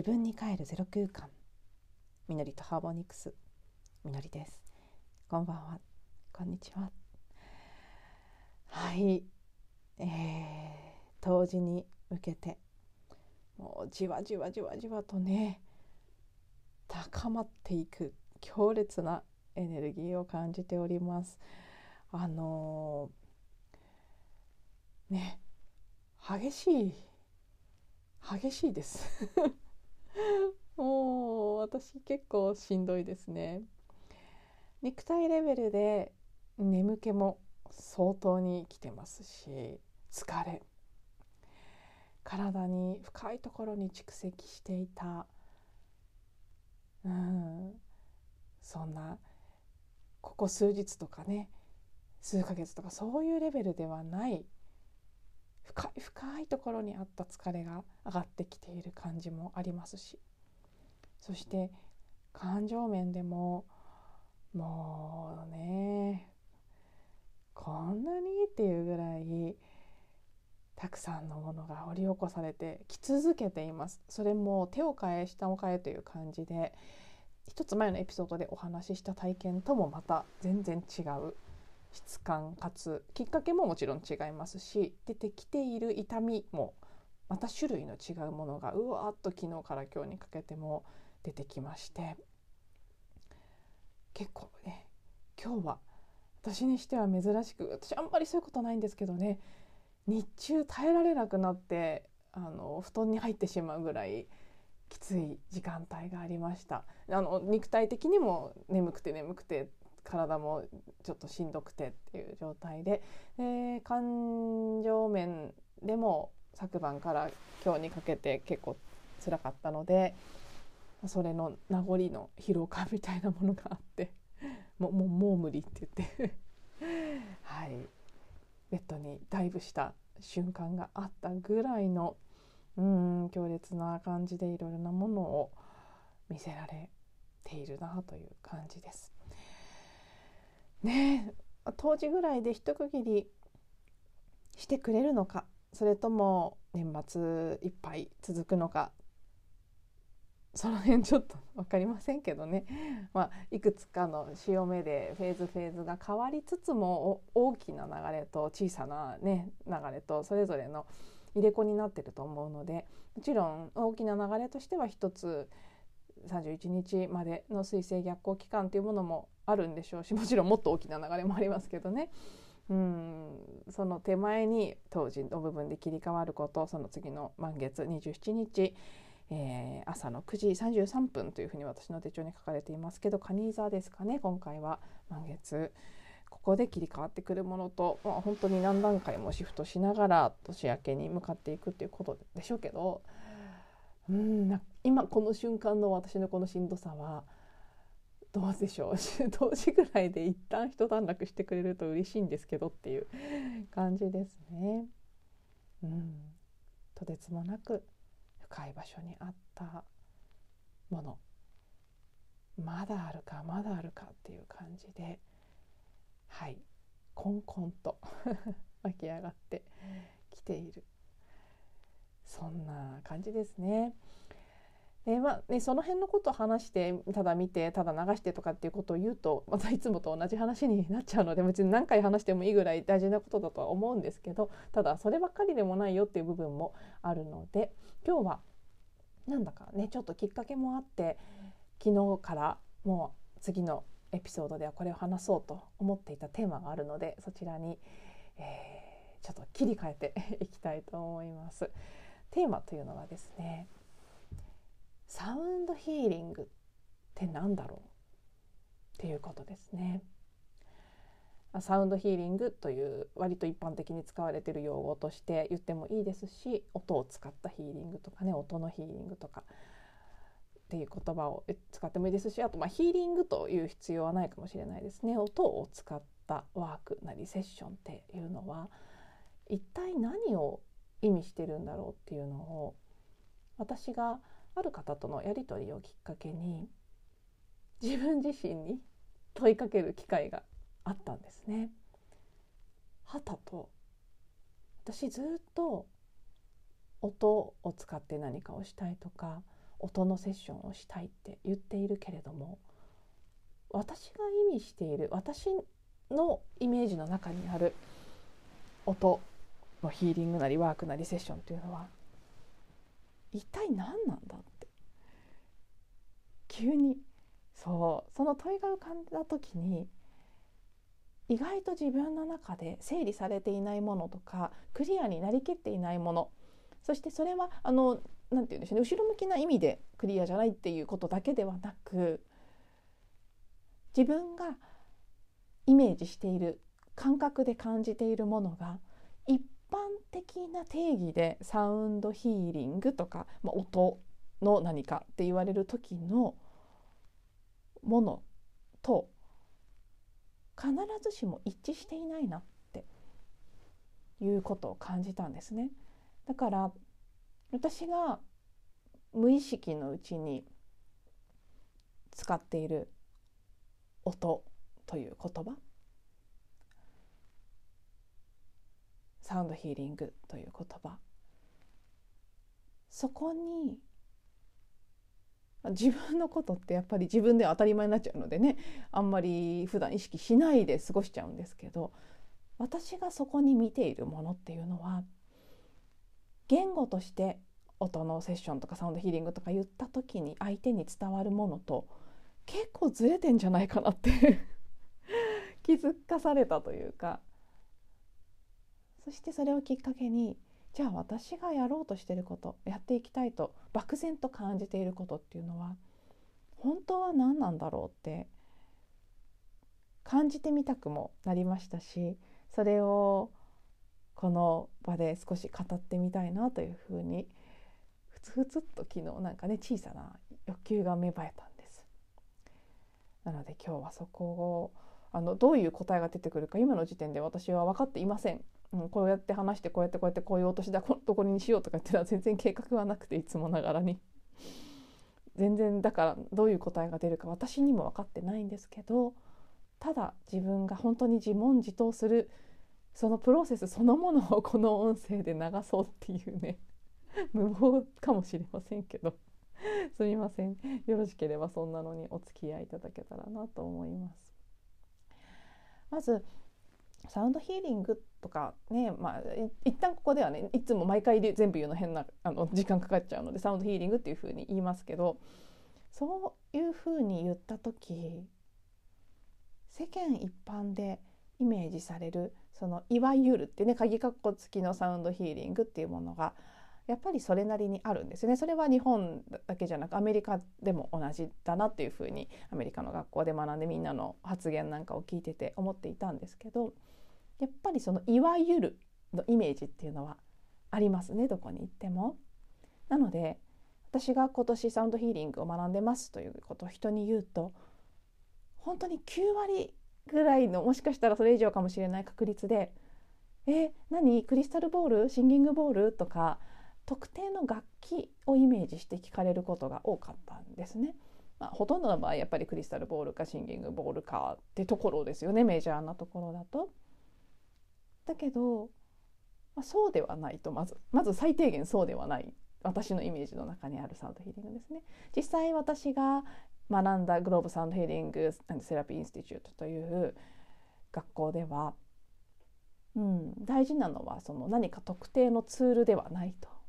自分に帰るゼロ空間。みのりとハーモニクス。みのりです。こんばんは。こんにちは。はい。えー、冬至に向けて。もうじわじわじわじわとね高まっていく。強烈なエネルギーを感じております。あのー、ね激しい激しいです。私結構しんどいですね。肉体レベルで眠気も相当にきてますし疲れ。体に深いところに蓄積していた。うん。そんなここ数日とかね数ヶ月とかそういうレベルではない深い深いところにあった疲れが上がってきている感じもありますし。そして感情面でももうねこんなにっていうぐらいたくさんのものが掘り起こされてき続けています。それも手を変え下を変えという感じで一つ前のエピソードでお話しした体験ともまた全然違う質感かつきっかけももちろん違いますし出てきている痛みもまた種類の違うものがうわーっと昨日から今日にかけても出てきまして。結構ね今日は私にしては珍しく私あんまりそういうことないんですけどね日中耐えられなくなってあの布団に入ってしまうぐらいきつい時間帯がありました。あの肉体的にも眠くて眠くて体もちょっとしんどくてっていう状態でで感情面でも昨晩から今日にかけて結構辛かったのでそれの名残の疲労感みたいなものがあって もうもうもう無理って言って はいベッドにダイブした瞬間があったぐらいのうん強烈な感じでいろいろなものを見せられているなという感じです。ね当時ぐらいで一区切りしてくれるのかそれとも年末いっぱい続くのかその辺ちょっと分かりませんけどね、まあ、いくつかの潮目でフェーズフェーズが変わりつつも大きな流れと小さな、ね、流れとそれぞれの入れ子になってると思うのでもちろん大きな流れとしては一つ31日までの水星逆行期間というものもあるんでしょうし もちろんもっと大きな流れもありますけどね。うんその手前に当時の部分で切り替わることその次の満月27日、えー、朝の9時33分というふうに私の手帳に書かれていますけど蟹座ですかね今回は。満月。ここで切り替わってくるものと、まあ、本当に何段階もシフトしながら年明けに向かっていくっていうことでしょうけど。うん今この瞬間の私のこのしんどさはどうでしょう？同時ぐらいで一旦一段落してくれると嬉しいんですけどっていう感じですね。うん、とてつもなく。深い場所にあったものまだあるかまだあるかっていう感じではいコンコンと 湧き上がってきているそんな感じですね。でまあね、その辺のことを話してただ見てただ流してとかっていうことを言うとまたいつもと同じ話になっちゃうので別に何回話してもいいぐらい大事なことだとは思うんですけどただそればっかりでもないよっていう部分もあるので今日はなんだかねちょっときっかけもあって昨日からもう次のエピソードではこれを話そうと思っていたテーマがあるのでそちらに、えー、ちょっと切り替えて いきたいと思います。テーマというのはですねサウンドヒーリングって何だろうっていうことですね。サウンドヒーリングという割と一般的に使われている用語として言ってもいいですし音を使ったヒーリングとかね音のヒーリングとかっていう言葉を使ってもいいですしあとまあヒーリングという必要はないかもしれないですね音を使ったワークなりセッションっていうのは一体何を意味してるんだろうっていうのを私がある方とのやり取りをきっかけに自分自身に問いかける機会があったんですね。はたと私ずっと音を使って何かをしたいとか音のセッションをしたいって言っているけれども私が意味している私のイメージの中にある音のヒーリングなりワークなりセッションっていうのは一体何なんだ急に。そう。その問いが浮かんだ時に意外と自分の中で整理されていないものとかクリアになりきっていないものそしてそれはあのなんて言うんでしょうね後ろ向きな意味でクリアじゃないっていうことだけではなく自分がイメージしている感覚で感じているものが一般的な定義でサウンドヒーリングとか、まあ、音の何かって言われる時のものと必ずしも一致していないなっていうことを感じたんですね。だから私が無意識のうちに使っている音という言葉サウンドヒーリングという言葉そこに自分のことってやっぱり自分では当たり前になっちゃうのでねあんまり普段意識しないで過ごしちゃうんですけど私がそこに見ているものっていうのは言語として音のセッションとかサウンドヒーリングとか言った時に相手に伝わるものと結構ずれてんじゃないかなって 気づかされたというかそしてそれをきっかけにじゃあ私がやろうとしてることやっていきたいと漠然と感じていることっていうのは本当は何なんだろうって感じてみたくもなりましたしそれをこの場で少し語ってみたいなというふうにふつふつっと昨日なんかね小さな欲求が芽生えたんです。なので今日はそこをあのどういう答えが出てくるか今の時点で私は分かっていません。うん、こうやって話してこうやってこうやってこういう落としだこどこにしようとかっていうのは全然計画はなくていつもながらに。全然だからどういう答えが出るか私にも分かってないんですけどただ自分が本当に自問自答するそのプロセスそのものを この音声で流そうっていうね 無謀かもしれませんけど。すみません。よろしければそんなのにお付き合いいただけたらなと思います。まずサウンドヒーリングとかねまあ一旦ここではねいつも毎回で全部言うの変なあの時間かかっちゃうのでサウンドヒーリングっていうふうに言いますけどそういうふうに言った時世間一般でイメージされるそのいわゆるってね鍵括弧付きのサウンドヒーリングっていうものがやっぱりそれなりにあるんですねそれは日本だけじゃなくアメリカでも同じだなっていうふうにアメリカの学校で学んでみんなの発言なんかを聞いてて思っていたんですけどやっぱりそのいわゆるのイメージっていうのはありますねどこに行っても。なので私が今年サウンドヒーリングを学んでますということを人に言うと本当に9割ぐらいのもしかしたらそれ以上かもしれない確率で「え何？クリスタルボール？シンギングボール?」とか特定の楽器をイメージして聞かれることが多かったんですね。まあ、ほとんどの場合やっぱりクリスタルボールかシンギングボールかってところですよねメジャーなところだと。だけど、まあ、そうではないとまずまず最低限そうではない私のイメージの中にあるサウンドヒーリングですね。実際私が学んだグローブサウンドヒーリングセラピーインスティチュートという学校では、うん、大事なのはその何か特定のツールではないと。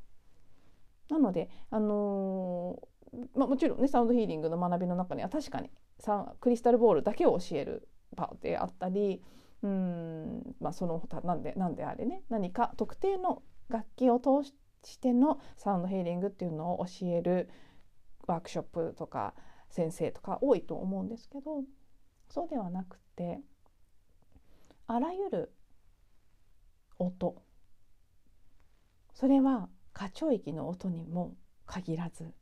なので、あのー、まあ、もちろんねサウンドヒーリングの学びの中には確かにサクリスタルボールだけを教える場であったりうんまあその他なんでなんであれね何か特定の楽器を通してのサウンドヒーリングっていうのを教えるワークショップとか先生とか多いと思うんですけどそうではなくてあらゆる音それは過聴域の音にも限らず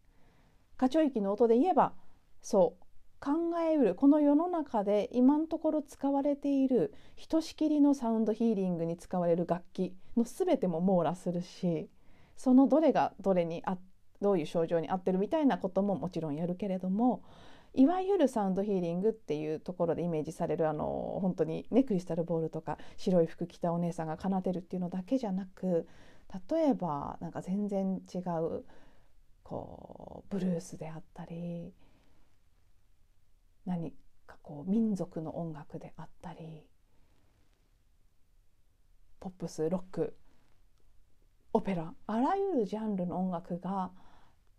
過聴域の音で言えばそう考えうるこの世の中で今のところ使われているひとしきりのサウンドヒーリングに使われる楽器の全ても網羅するしそのどれがどれにあどういう症状に合ってるみたいなことももちろんやるけれどもいわゆるサウンドヒーリングっていうところでイメージされるあの本当にねクリスタルボールとか白い服着たお姉さんが奏でるっていうのだけじゃなく例えばなんか全然違うこうブルースであったり何かこう民族の音楽であったりポップスロックオペラあらゆるジャンルの音楽が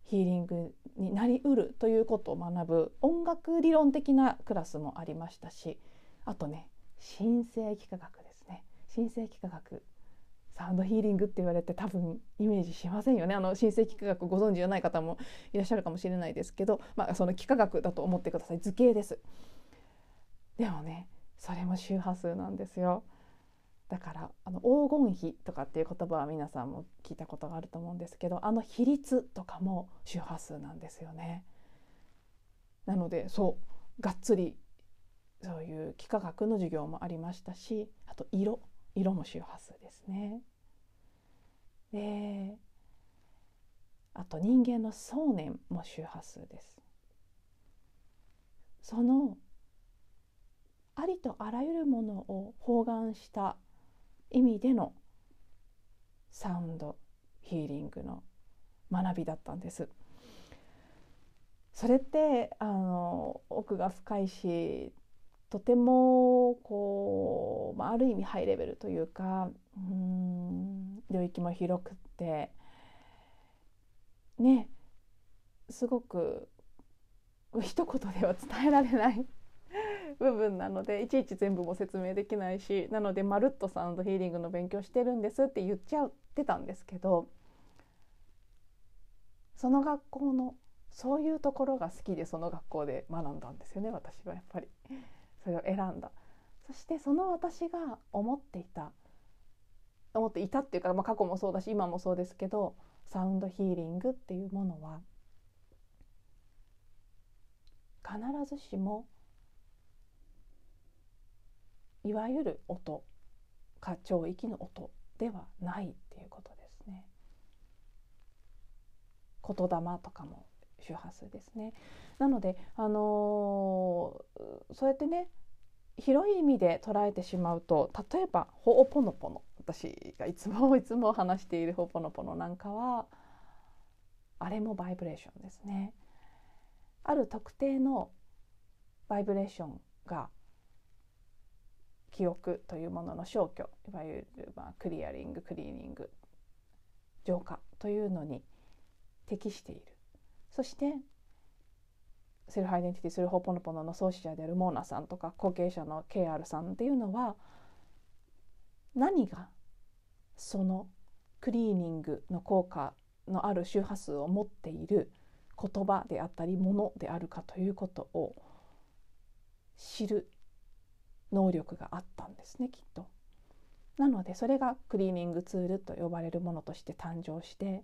ヒーリングになりうるということを学ぶ音楽理論的なクラスもありましたしあとね神聖幾何学ですね。神聖幾何学サウンドヒーリングって言われて多分イメージしませんよね。あの神聖幾何学ご存知じゃない方もいらっしゃるかもしれないですけど、まあ、その幾何学だと思ってください。図形です。でもねそれも周波数なんですよ。だからあの黄金比とかっていう言葉は皆さんも聞いたことがあると思うんですけどあの比率とかも周波数なんですよね。なのでそうがっつりそういう幾何学の授業もありましたしあと色。色も周波数ですね。であと人間の想念も周波数です。そのありとあらゆるものを包含した意味でのサウンドヒーリングの学びだったんです。それってあの奥が深いしとてもこう、まあ、ある意味ハイレベルというかうん領域も広くってねすごく一言では伝えられない 部分なのでいちいち全部も説明できないしなのでまるっとサウンドヒーリングの勉強してるんですって言っちゃってたんですけどその学校のそういうところが好きでその学校で学んだんですよね私はやっぱり。それを選んだそしてその私が思っていた思っていたっていうか、まあ、過去もそうだし今もそうですけどサウンドヒーリングっていうものは必ずしもいわゆる音過聴域の音ではないっていうことですね。言霊とかも周波数ですね。なので、あのー、そうやってね広い意味で捉えてしまうと例えば「ほおぽのぽの」私がいつも いつも話している「ほおぽのぽの」なんかはあれもバイブレーションですね。ある特定のバイブレーションが記憶というものの消去いわゆるまあクリアリングクリーニング浄化というのに適しているそしてセルフアイデンティティするホポノポノの創始者であるモーナさんとか後継者の KR さんっていうのは何がそのクリーニングの効果のある周波数を持っている言葉であったりものであるかということを知る能力があったんですねきっと。なのでそれがクリーニングツールと呼ばれるものとして誕生して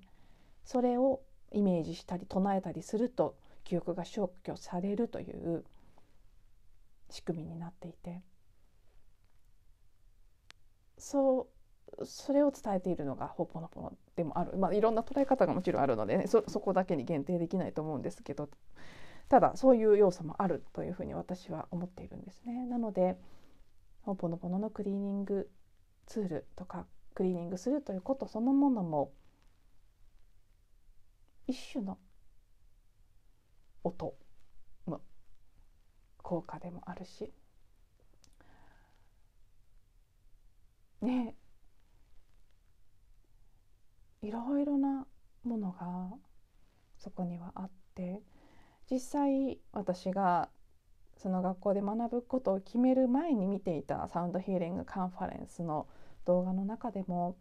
それをイメージしたり唱えたりすると記憶が消去されるという仕組みになっていて。そうそれを伝えているのがホポノポノでもある、まあ、いろんな捉え方がもちろんあるので、ね、そそこだけに限定できないと思うんですけど。ただそういう要素もあるというふうに私は思っているんですね。なのでほぽのぽののクリーニングツールとかクリーニングするということそのものも一種の音の効果でもあるし。ねいろいろなものがそこにはあって実際私がその学校で学ぶことを決める前に見ていたサウンドヒーリングカンファレンスの動画の中でも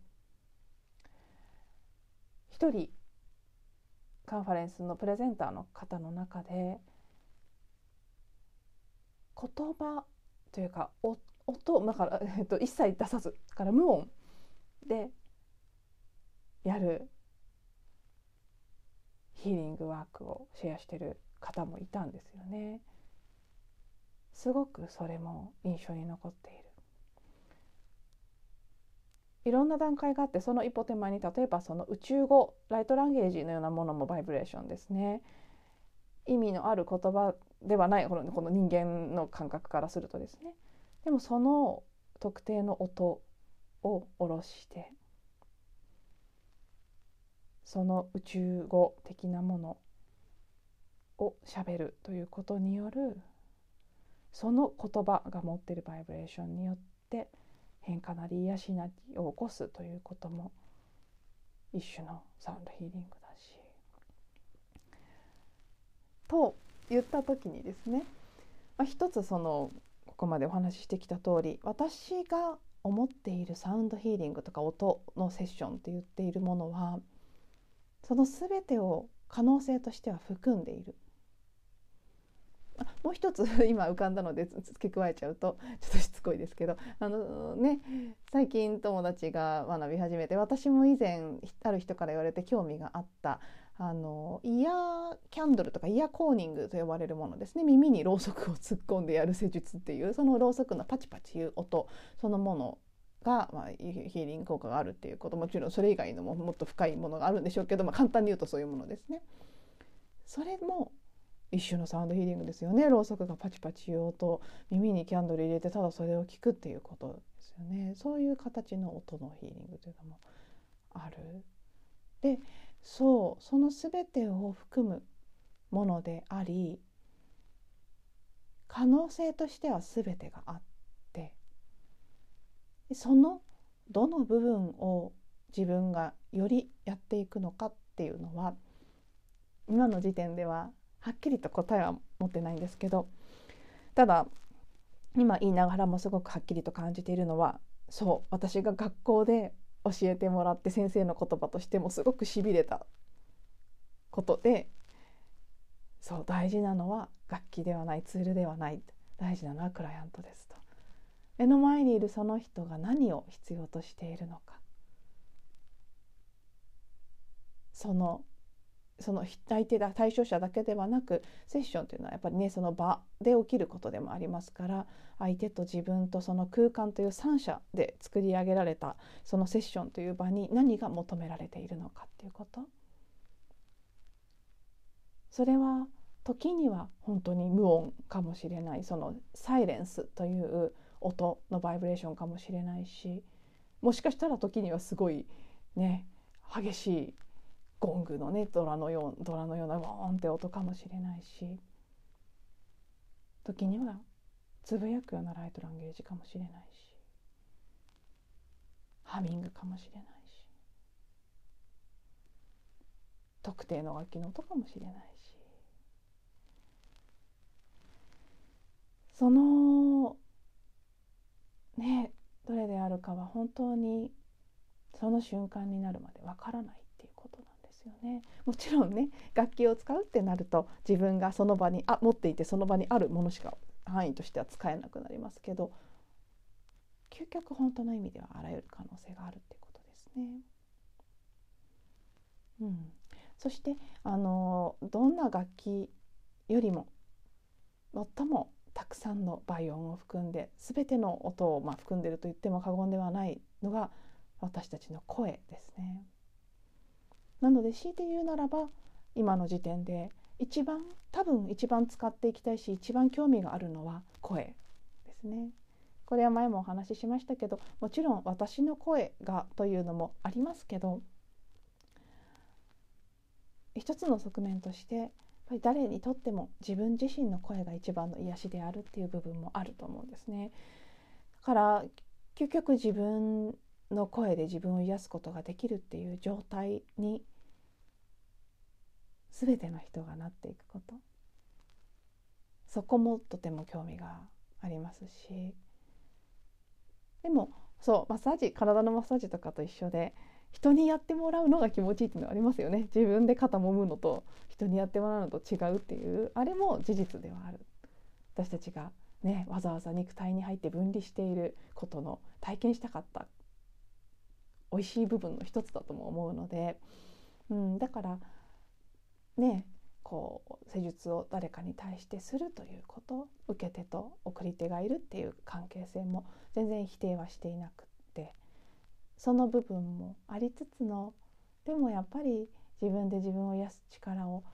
一人カンファレンスのプレゼンターの方の中で言葉というか音だから、えっと、一切出さずから無音でやるヒーリングワークをシェアしてる方もいたんですよね。すごくそれも印象に残っている。いろんな段階があってその一歩手前に例えばその宇宙語ライトランゲージのようなものもバイブレーションですね。意味のある言葉ではないこのこの人間の感覚からするとですねでもその特定の音を下ろしてその宇宙語的なものをしゃべるということによるその言葉が持っているバイブレーションによって変化なり癒しなりを起こすということも一種のサウンドヒーリングだし。と言った時にですね、まあ、一つそのここまでお話ししてきた通り私が思っているサウンドヒーリングとか音のセッションって言っているものはその全てを可能性としては含んでいる。もう一つ 今浮かんだので付け加えちゃうとちょっとしつこいですけどあのね最近友達が学び始めて私も以前ある人から言われて興味があったあのイヤーキャンドルとかイヤーコーニングと呼ばれるものですね耳にろうそくを突っ込んでやる施術っていうそのろうそくのパチパチいう音そのものが、まあ、ヒーリング効果があるっていうこともちろんそれ以外のももっと深いものがあるんでしょうけど、まあ、簡単に言うとそういうものですね。それも一種のサウンドヒーリングですよねろうそくがパチパチ言う音耳にキャンドル入れてただそれを聞くっていうことですよねそういう形の音のヒーリングというのもある。でそうその全てを含むものであり可能性としては全てがあってそのどの部分を自分がよりやっていくのかっていうのは今の時点でははっきりと答えは持ってないんですけどただ今言いながらもすごくはっきりと感じているのはそう私が学校で教えてもらって先生の言葉としてもすごくしびれたことでそう大事なのは楽器ではないツールではない大事なのはクライアントですと。目の前にいるその人が何を必要としているのか。そのその相手だ対象者だけではなくセッションというのはやっぱりねその場で起きることでもありますから相手と自分とその空間という三者で作り上げられたそのセッションという場に何が求められているのかっていうこと。それは時には本当に無音かもしれないそのサイレンスという音のバイブレーションかもしれないしもしかしたら時にはすごいね激しいゴングのねドラのようドラのようなボーンって音かもしれないし。時にはつぶやくようなライトランゲージかもしれないし。ハミングかもしれないし。特定の楽器の音かもしれないし。そのねどれであるかは本当にその瞬間になるまでわからないっていうことよねもちろんね楽器を使うってなると自分がその場にあ持っていてその場にあるものしか範囲としては使えなくなりますけど究極本当の意味ではあらゆる可能性があるってことですね。うん、そしてあのどんな楽器よりも最もたくさんの倍音を含んで全ての音をまあ含んでると言っても過言ではないのが私たちの声ですね。なので強いて言うならば今の時点で一番多分一番使っていきたいし一番興味があるのは声ですね。これは前もお話ししましたけどもちろん私の声がというのもありますけど一つの側面としてやっぱり誰にとっても自分自身の声が一番の癒しであるっていう部分もあると思うんですね。だから究極自分の声で自分を癒すことができるっていう状態に全ての人がなっていくこと。そこもとても興味がありますし。でもそうマッサージ体のマッサージとかと一緒で人にやってもらうのが気持ちいいっていうのはありますよね。自分で肩もむのと人にやってもらうのと違うっていうあれも事実ではある。私たちがねわざわざ肉体に入って分離していることの体験したかった美味しい部分の一つだとも思うので、うん、だからねこう施術を誰かに対してするということ受け手と送り手がいるっていう関係性も全然否定はしていなくってその部分もありつつのでもやっぱり自分で自分を癒す力を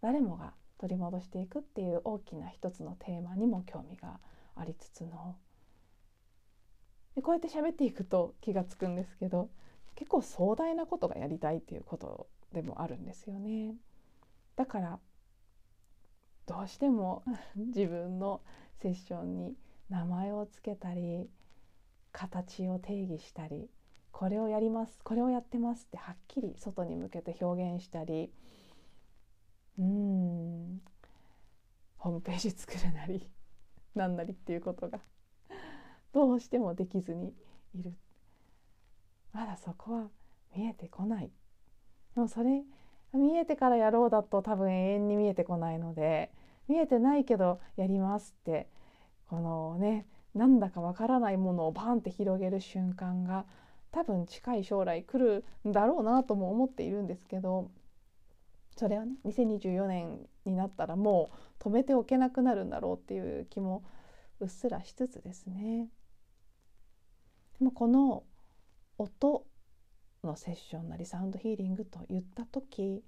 誰もが取り戻していくっていう大きな一つのテーマにも興味がありつつのでこうやって喋っていくと気が付くんですけど結構壮大なことがやりたいっていうことでもあるんですよね。だからどうしても自分のセッションに名前を付けたり形を定義したりこれをやりますこれをやってますってはっきり外に向けて表現したりうんホームページ作るなりなんなりっていうことがどうしてもできずにいるまだそこは見えてこないでもそれ見えてからやろうだと多分永遠に見えてこないので見えてないけどやりますってこのねなんだかわからないものをバンって広げる瞬間が多分近い将来来るんだろうなとも思っているんですけどそれはね2024年になったらもう止めておけなくなるんだろうっていう気もうっすらしつつですね。でもこの音のセッションなりサウンドヒーリングと言った時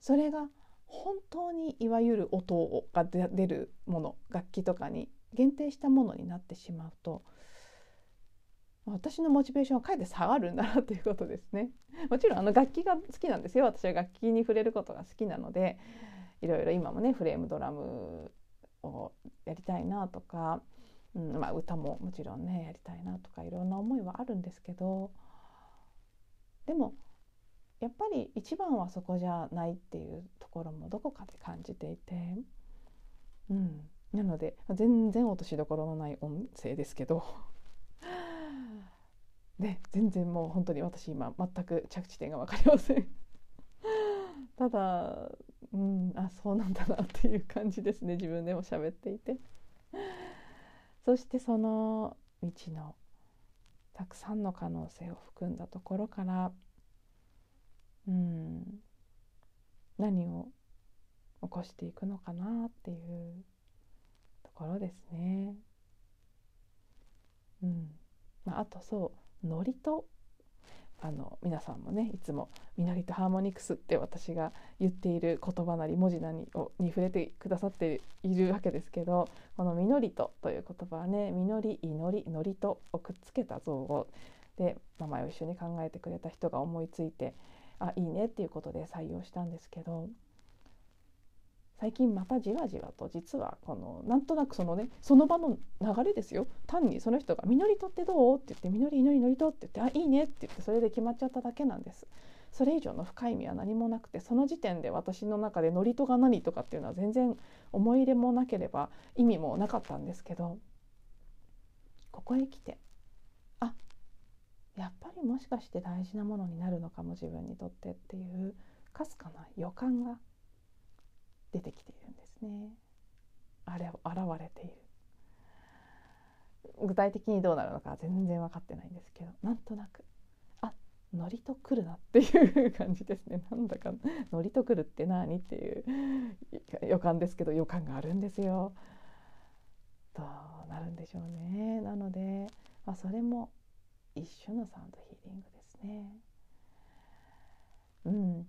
それが本当にいわゆる音が出るもの楽器とかに限定したものになってしまうと私のモチベーションはかえって下がるんだなということですね。もちろんあの楽器が好きなんですよ私は楽器に触れることが好きなのでいろいろ今もねフレームドラムをやりたいなとか、うんまあ、歌ももちろんねやりたいなとかいろんな思いはあるんですけどでもやっぱり一番はそこじゃないっていうところもどこかで感じていて、うん、なので全然落としどころのない音声ですけど ね、全然もう本当に私今全く着地点が分かりません。ただうんあそうなんだなっていう感じですね自分でも喋っていて。そしてその道のたくさんの可能性を含んだところからうん何を起こしていくのかなっていうところですね。うんまあ、あとそうノリとあの皆さんもねいつも「みのりとハーモニクス」って私が言っている言葉なり文字なりをに触れてくださっているわけですけどこの「みのりと」という言葉はね「みのり祈りのりと」をくっつけた造語。で名前を一緒に考えてくれた人が思いついてあいいねっていうことで採用したんですけど最近またじわじわと実はこのなんとなくそのねその場の流れですよ単にその人が「みのりとってどう?」って言って「みのり祈りのりと」って言って「あいいね」って言ってそれで決まっちゃっただけなんです。それ以上の深い意味は何もなくてその時点で私の中で「のりとが何?」とかっていうのは全然思い入れもなければ意味もなかったんですけどここへ来てあやっぱりもしかして大事なものになるのかも自分にとってっていうかすかな予感が出てきているんですね。あれ現れている。具体的にどうなるのか全然分かってないんですけどなんとなくあノリと来るなっていう感じですね。なんだかノリと来るって何っていう予感ですけど予感があるんですよ。どうなるんでしょうね。なので、まあ、それも一種のサウンドヒーリングですね。うん。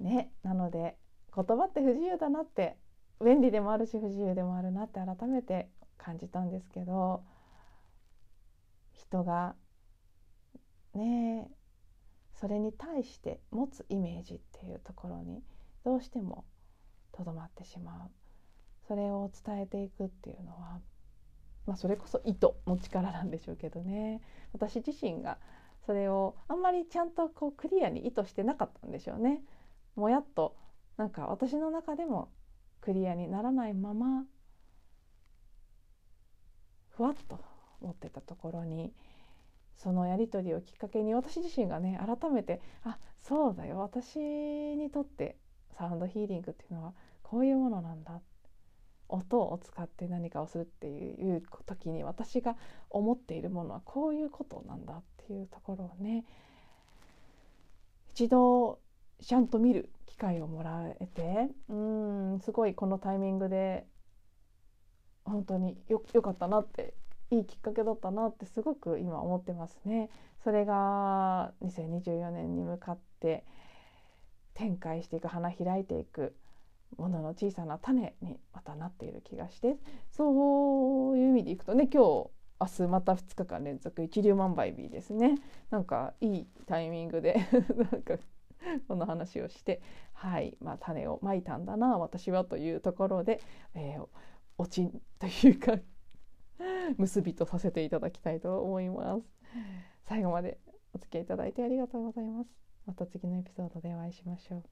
ねなので言葉って不自由だなって便利でもあるし不自由でもあるなって改めて感じたんですけど人がねそれに対して持つイメージっていうところにどうしてもとどまってしまうそれを伝えていくっていうのは、まあ、それこそ意図の力なんでしょうけどね私自身がそれをあんまりちゃんとこうクリアに意図してなかったんでしょうね。もやっとなんか私の中でもクリアにならないままふわっと持ってたところにそのやり取りをきっかけに私自身がね改めてあそうだよ私にとってサウンドヒーリングっていうのはこういうものなんだ。音を使って何かをするっていう時に私が思っているものはこういうことなんだっていうところをね一度ちゃんと見る会をもらえてうんすごいこのタイミングで本当によよかったなっていいきっかけだったなってすごく今思ってますね。それが2024年に向かって展開していく花開いていくものの小さな種にまたなっている気がしてそういう意味でいくとね今日明日また2日間連続一粒万倍日ですねなんかいいタイミングで なんか この話をしてはいまあ種をまいたんだな私はというところで、えー、おちんというか 結びとさせていただきたいと思います。最後までお付き合いいただいてありがとうございます。また次のエピソードでお会いしましょう。